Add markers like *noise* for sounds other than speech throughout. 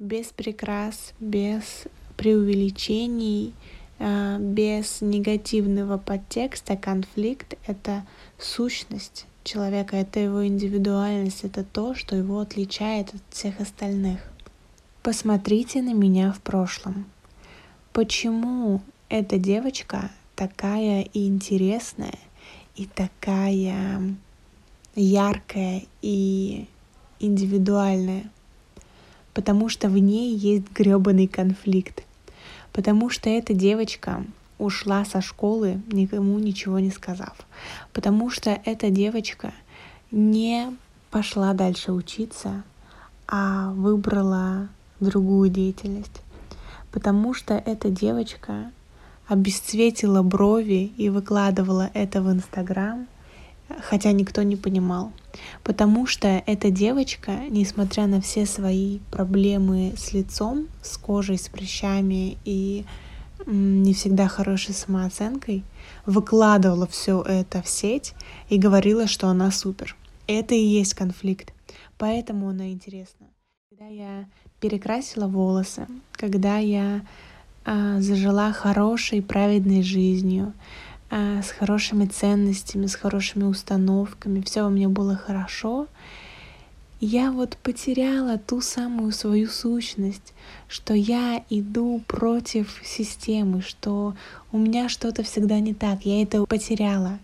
без прикрас, без преувеличений, э, без негативного подтекста конфликт — это сущность человека, это его индивидуальность, это то, что его отличает от всех остальных. Посмотрите на меня в прошлом. Почему эта девочка такая интересная, и такая яркая и индивидуальная? Потому что в ней есть гребаный конфликт. Потому что эта девочка ушла со школы, никому ничего не сказав. Потому что эта девочка не пошла дальше учиться, а выбрала другую деятельность. Потому что эта девочка обесцветила брови и выкладывала это в Инстаграм, хотя никто не понимал. Потому что эта девочка, несмотря на все свои проблемы с лицом, с кожей, с прыщами и не всегда хорошей самооценкой, выкладывала все это в сеть и говорила, что она супер. Это и есть конфликт. Поэтому она интересна. Когда я перекрасила волосы, когда я а, зажила хорошей, праведной жизнью, с хорошими ценностями, с хорошими установками, все у меня было хорошо, я вот потеряла ту самую свою сущность, что я иду против системы, что у меня что-то всегда не так, я это потеряла.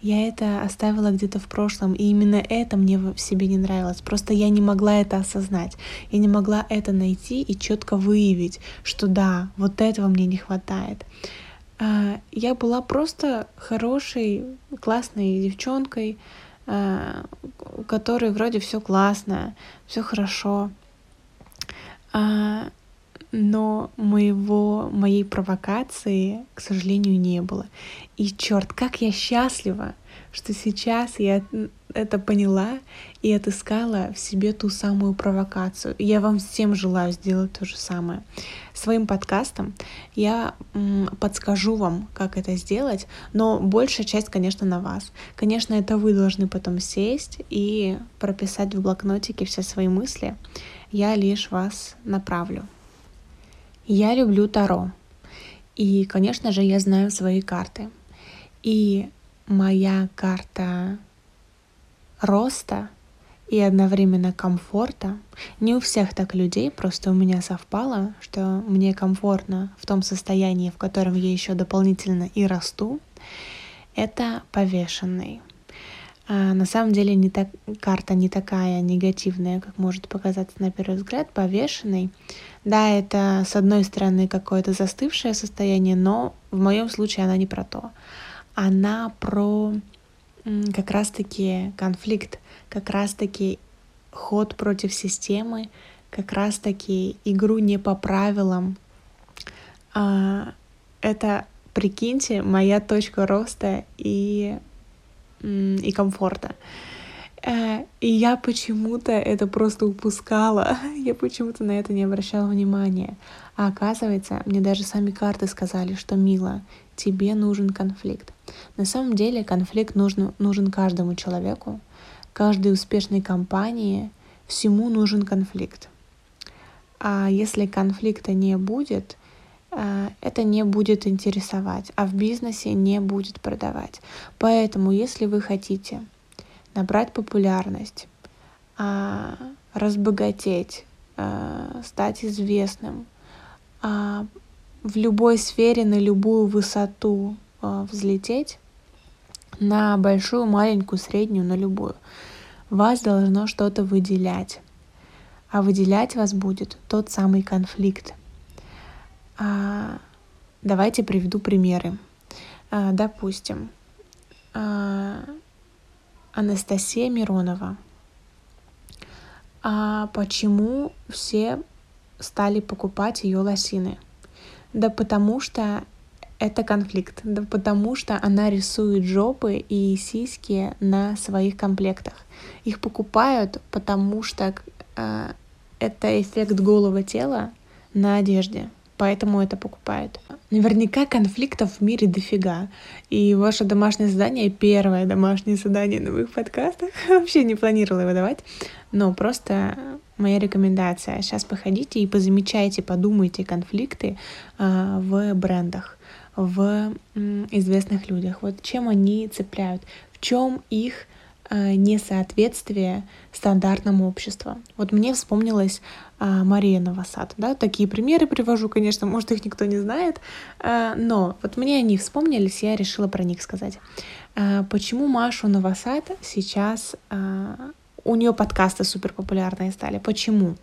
Я это оставила где-то в прошлом, и именно это мне в себе не нравилось. Просто я не могла это осознать. Я не могла это найти и четко выявить, что да, вот этого мне не хватает. А, я была просто хорошей, классной девчонкой, а, у которой вроде все классно, все хорошо. А, но моего, моей провокации, к сожалению, не было. И черт, как я счастлива, что сейчас я это поняла и отыскала в себе ту самую провокацию. Я вам всем желаю сделать то же самое. Своим подкастом я подскажу вам, как это сделать, но большая часть, конечно, на вас. Конечно, это вы должны потом сесть и прописать в блокнотике все свои мысли. Я лишь вас направлю. Я люблю Таро. И, конечно же, я знаю свои карты. И моя карта роста и одновременно комфорта. Не у всех так людей, просто у меня совпало, что мне комфортно в том состоянии, в котором я еще дополнительно и расту. Это повешенный. А на самом деле не так, карта не такая негативная, как может показаться на первый взгляд. Повешенный да, это с одной стороны какое-то застывшее состояние, но в моем случае она не про то. Она про как раз-таки конфликт, как раз-таки ход против системы, как раз-таки игру не по правилам. А, это, прикиньте, моя точка роста и, и комфорта. Э, и я почему-то это просто упускала. *laughs* Я почему-то на это не обращала внимания. А оказывается, мне даже сами карты сказали, что мило, тебе нужен конфликт. На самом деле конфликт нужен, нужен каждому человеку, каждой успешной компании, всему нужен конфликт. А если конфликта не будет, э, это не будет интересовать, а в бизнесе не будет продавать. Поэтому, если вы хотите набрать популярность, а, разбогатеть, а, стать известным, а, в любой сфере на любую высоту взлететь, на большую, маленькую, среднюю, на любую. Вас должно что-то выделять. А выделять вас будет тот самый конфликт. Давайте приведу примеры. Допустим, Анастасия Миронова. А почему все стали покупать ее лосины? Да потому что это конфликт. Да потому что она рисует жопы и сиськи на своих комплектах. Их покупают, потому что э, это эффект голого тела на одежде поэтому это покупают. Наверняка конфликтов в мире дофига. И ваше домашнее задание, первое домашнее задание на моих подкастах, *laughs* вообще не планировала его давать, но просто моя рекомендация. Сейчас походите и позамечайте, подумайте конфликты э, в брендах, в э, известных людях. Вот чем они цепляют, в чем их несоответствие стандартному обществу. Вот мне вспомнилась э, Мария Новосад. Да? Такие примеры привожу, конечно, может, их никто не знает, э, но вот мне они вспомнились, я решила про них сказать. Э, почему Машу Новосад сейчас э, у нее подкасты супер популярные стали. Почему?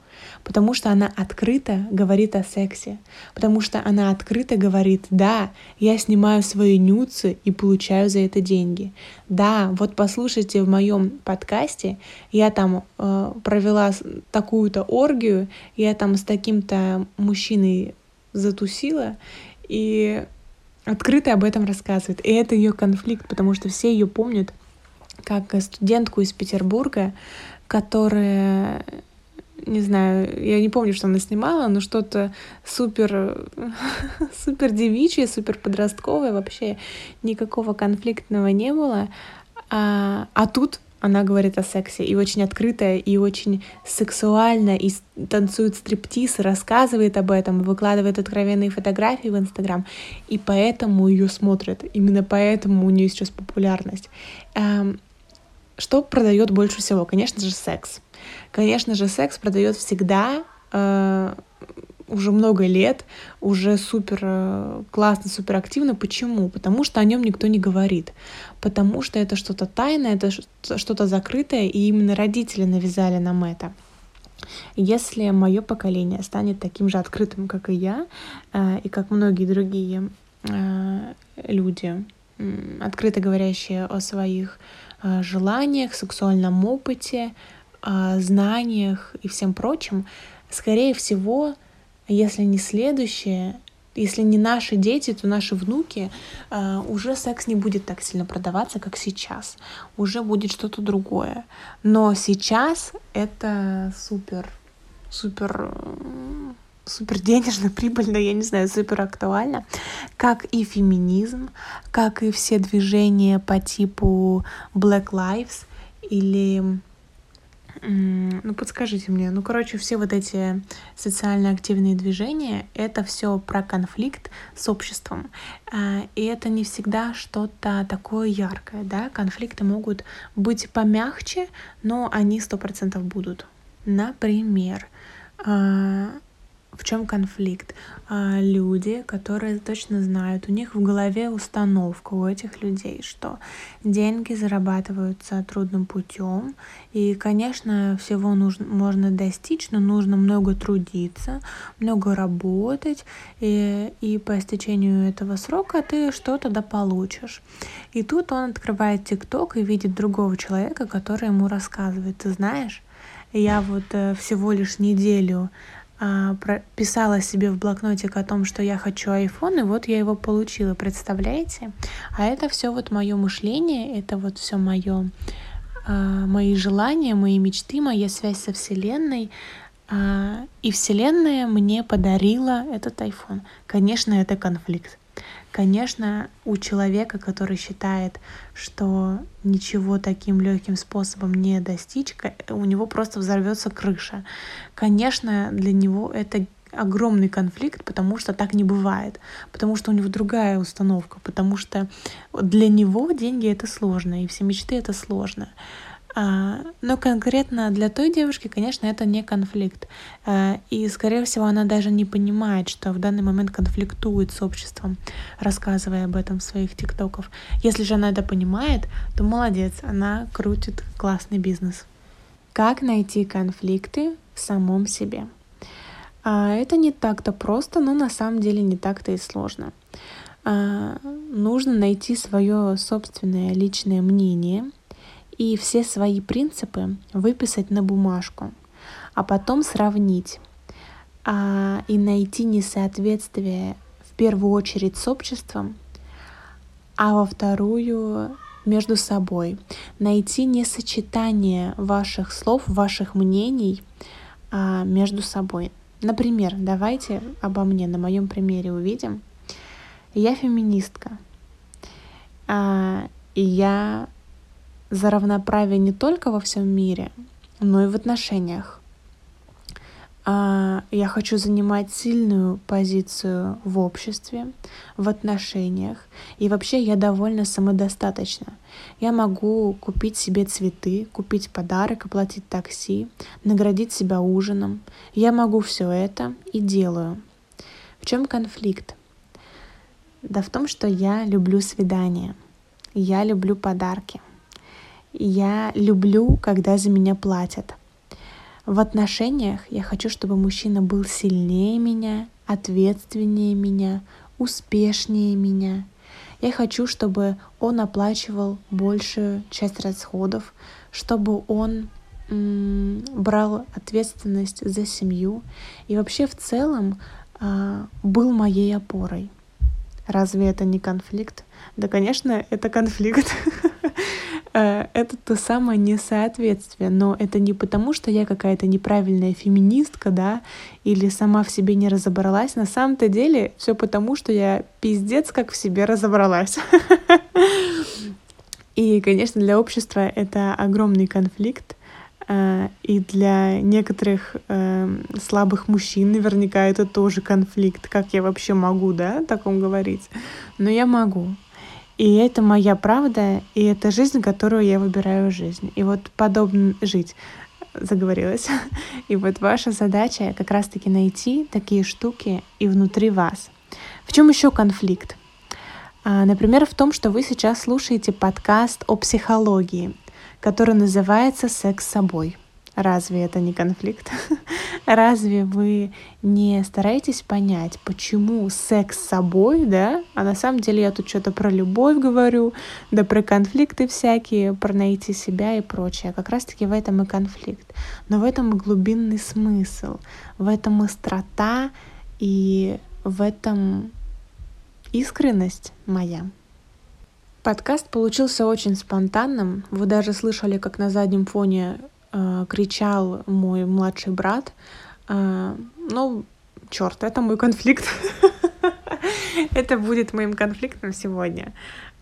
Потому что она открыто говорит о сексе. Потому что она открыто говорит, да, я снимаю свои нюцы и получаю за это деньги. Да, вот послушайте в моем подкасте, я там э, провела такую-то оргию, я там с таким-то мужчиной затусила, и открыто об этом рассказывает. И это ее конфликт, потому что все ее помнят как студентку из Петербурга, которая, не знаю, я не помню, что она снимала, но что-то супер, *laughs* супер девичье, супер подростковое, вообще никакого конфликтного не было. А, а тут она говорит о сексе и очень открытая, и очень сексуально, и танцует стриптиз, и рассказывает об этом, выкладывает откровенные фотографии в Инстаграм, и поэтому ее смотрят, именно поэтому у нее сейчас популярность. Эм, что продает больше всего? Конечно же, секс. Конечно же, секс продает всегда, э, уже много лет, уже супер э, классно, супер активно. Почему? Потому что о нем никто не говорит. Потому что это что-то тайное, это что-то закрытое, и именно родители навязали нам это. Если мое поколение станет таким же открытым, как и я, э, и как многие другие э, люди, открыто говорящие о своих желаниях, сексуальном опыте, э, знаниях и всем прочем, скорее всего, если не следующее, если не наши дети, то наши внуки, э, уже секс не будет так сильно продаваться, как сейчас. Уже будет что-то другое. Но сейчас это супер, супер супер денежно, прибыльно, я не знаю, супер актуально, как и феминизм, как и все движения по типу Black Lives или ну, подскажите мне, ну, короче, все вот эти социально активные движения, это все про конфликт с обществом. А, и это не всегда что-то такое яркое, да, конфликты могут быть помягче, но они сто процентов будут. Например, а, в чем конфликт? А, люди, которые точно знают, у них в голове установка у этих людей, что деньги зарабатываются трудным путем, и, конечно, всего нужно, можно достичь, но нужно много трудиться, много работать, и, и по истечению этого срока ты что-то да получишь. И тут он открывает ТикТок и видит другого человека, который ему рассказывает, ты знаешь, я вот э, всего лишь неделю писала себе в блокнотик о том, что я хочу iPhone, и вот я его получила, представляете? А это все вот мое мышление, это вот все мое, а, мои желания, мои мечты, моя связь со Вселенной. А, и Вселенная мне подарила этот iPhone. Конечно, это конфликт. Конечно, у человека, который считает, что ничего таким легким способом не достичь, у него просто взорвется крыша. Конечно, для него это огромный конфликт, потому что так не бывает, потому что у него другая установка, потому что для него деньги это сложно, и все мечты это сложно. А, но конкретно для той девушки, конечно, это не конфликт. А, и, скорее всего, она даже не понимает, что в данный момент конфликтует с обществом, рассказывая об этом в своих тиктоках. Если же она это понимает, то молодец, она крутит классный бизнес. Как найти конфликты в самом себе? А, это не так-то просто, но на самом деле не так-то и сложно. Нужно найти свое собственное личное мнение — и все свои принципы выписать на бумажку, а потом сравнить а, и найти несоответствие в первую очередь с обществом, а во вторую между собой. Найти несочетание ваших слов, ваших мнений а, между собой. Например, давайте обо мне на моем примере увидим. Я феминистка. А, и я за равноправие не только во всем мире, но и в отношениях. а, я хочу занимать сильную позицию в обществе, в отношениях. И вообще я довольно самодостаточна. Я могу купить себе цветы, купить подарок, оплатить такси, наградить себя ужином. Я могу все это и делаю. В чем конфликт? Да в том, что я люблю свидания, я люблю подарки, я люблю, когда за меня платят — в отношениях я хочу, чтобы мужчина был сильнее меня, ответственнее меня, успешнее меня. Я хочу, чтобы он оплачивал большую часть расходов, чтобы он брал ответственность за семью и вообще в целом а, был моей опорой. Разве это не конфликт? Да, конечно, это конфликт. *laughs* Э, это то самое несоответствие, но это не потому, что я какая-то неправильная феминистка, да, или сама в себе не разобралась. На самом-то деле все потому, что я пиздец как в себе разобралась. *laughs* И, конечно, для общества это огромный конфликт, э, и для некоторых э, слабых мужчин наверняка это тоже конфликт. Как я вообще могу, да, о таком говорить? Но я могу. И это моя правда, и это жизнь, которую я выбираю жизнь. И вот подобно жить заговорилась. *laughs* И вот ваша задача как раз-таки найти такие штуки и внутри вас. В чем еще конфликт? А, например, в том, что вы сейчас слушаете подкаст о психологии, который называется «Секс с собой». Разве это не конфликт? *laughs* Разве вы не стараетесь понять, почему секс с собой, да? А на самом деле я тут что-то про любовь говорю, да про конфликты всякие, про найти себя и прочее. Как раз-таки в этом и конфликт. Но в этом и глубинный смысл, в этом острота и в этом искренность моя. Подкаст получился очень спонтанным. Вы даже слышали, как на заднем фоне кричал мой младший брат. Э, ну, черт, это мой конфликт. *laughs* это будет моим конфликтом сегодня.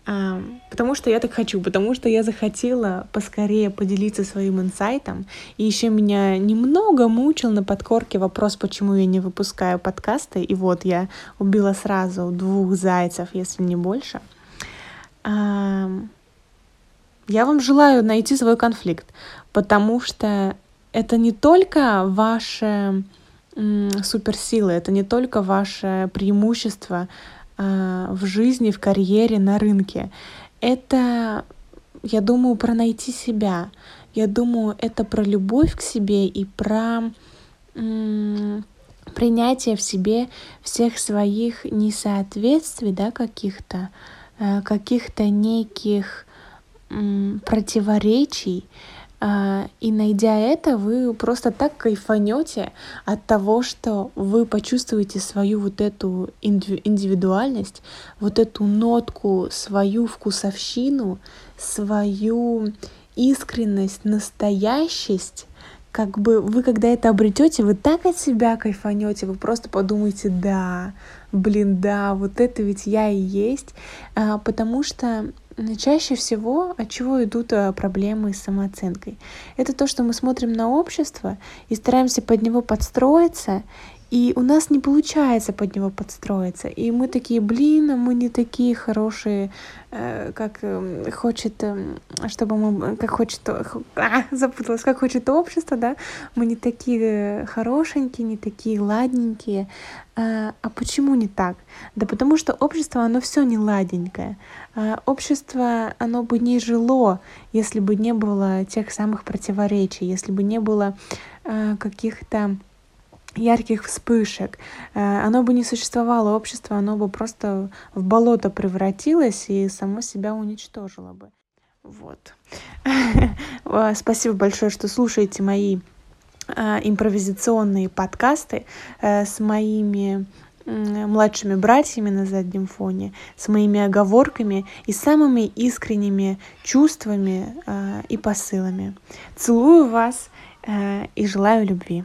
Э, потому что я так хочу, потому что я захотела поскорее поделиться своим инсайтом. И еще меня немного мучил на подкорке вопрос, почему я не выпускаю подкасты. И вот я убила сразу двух зайцев, если не больше. Я вам желаю найти свой конфликт, потому что это не только ваши суперсилы, это не только ваше преимущество э, в жизни, в карьере, на рынке. Это, я думаю, про найти себя. Я думаю, это про любовь к себе и про принятие в себе всех своих несоответствий, да, каких-то, э, каких-то неких противоречий, а, и найдя это, вы просто так кайфанете от того, что вы почувствуете свою вот эту индивидуальность, вот эту нотку, свою вкусовщину, свою искренность, настоящесть, как бы вы, когда это обретете, вы так от себя кайфанете, вы просто подумаете, да, блин, да, вот это ведь я и есть, а, потому что Чаще всего от чего идут э, проблемы с самооценкой? Это то, что мы смотрим на общество и стараемся под него подстроиться, и у нас не получается под него подстроиться. И мы такие, блин, а мы не такие хорошие, э, как эм, хочет, эм, чтобы мы, как хочет, а, запуталась, как хочет общество, да, мы не такие хорошенькие, не такие ладненькие. А, а почему не так? Да потому что общество, оно все не ладенькое. А, общество, оно бы не жило, если бы не было тех самых противоречий, если бы не было а, каких-то ярких вспышек. А, оно бы не существовало, общество, оно бы просто в болото превратилось и само себя уничтожило бы. Вот. *laughs* Спасибо большое, что слушаете мои импровизационные подкасты э, с моими младшими братьями на заднем фоне, с моими оговорками и самыми искренними чувствами э, и посылами. Целую вас э, и желаю любви.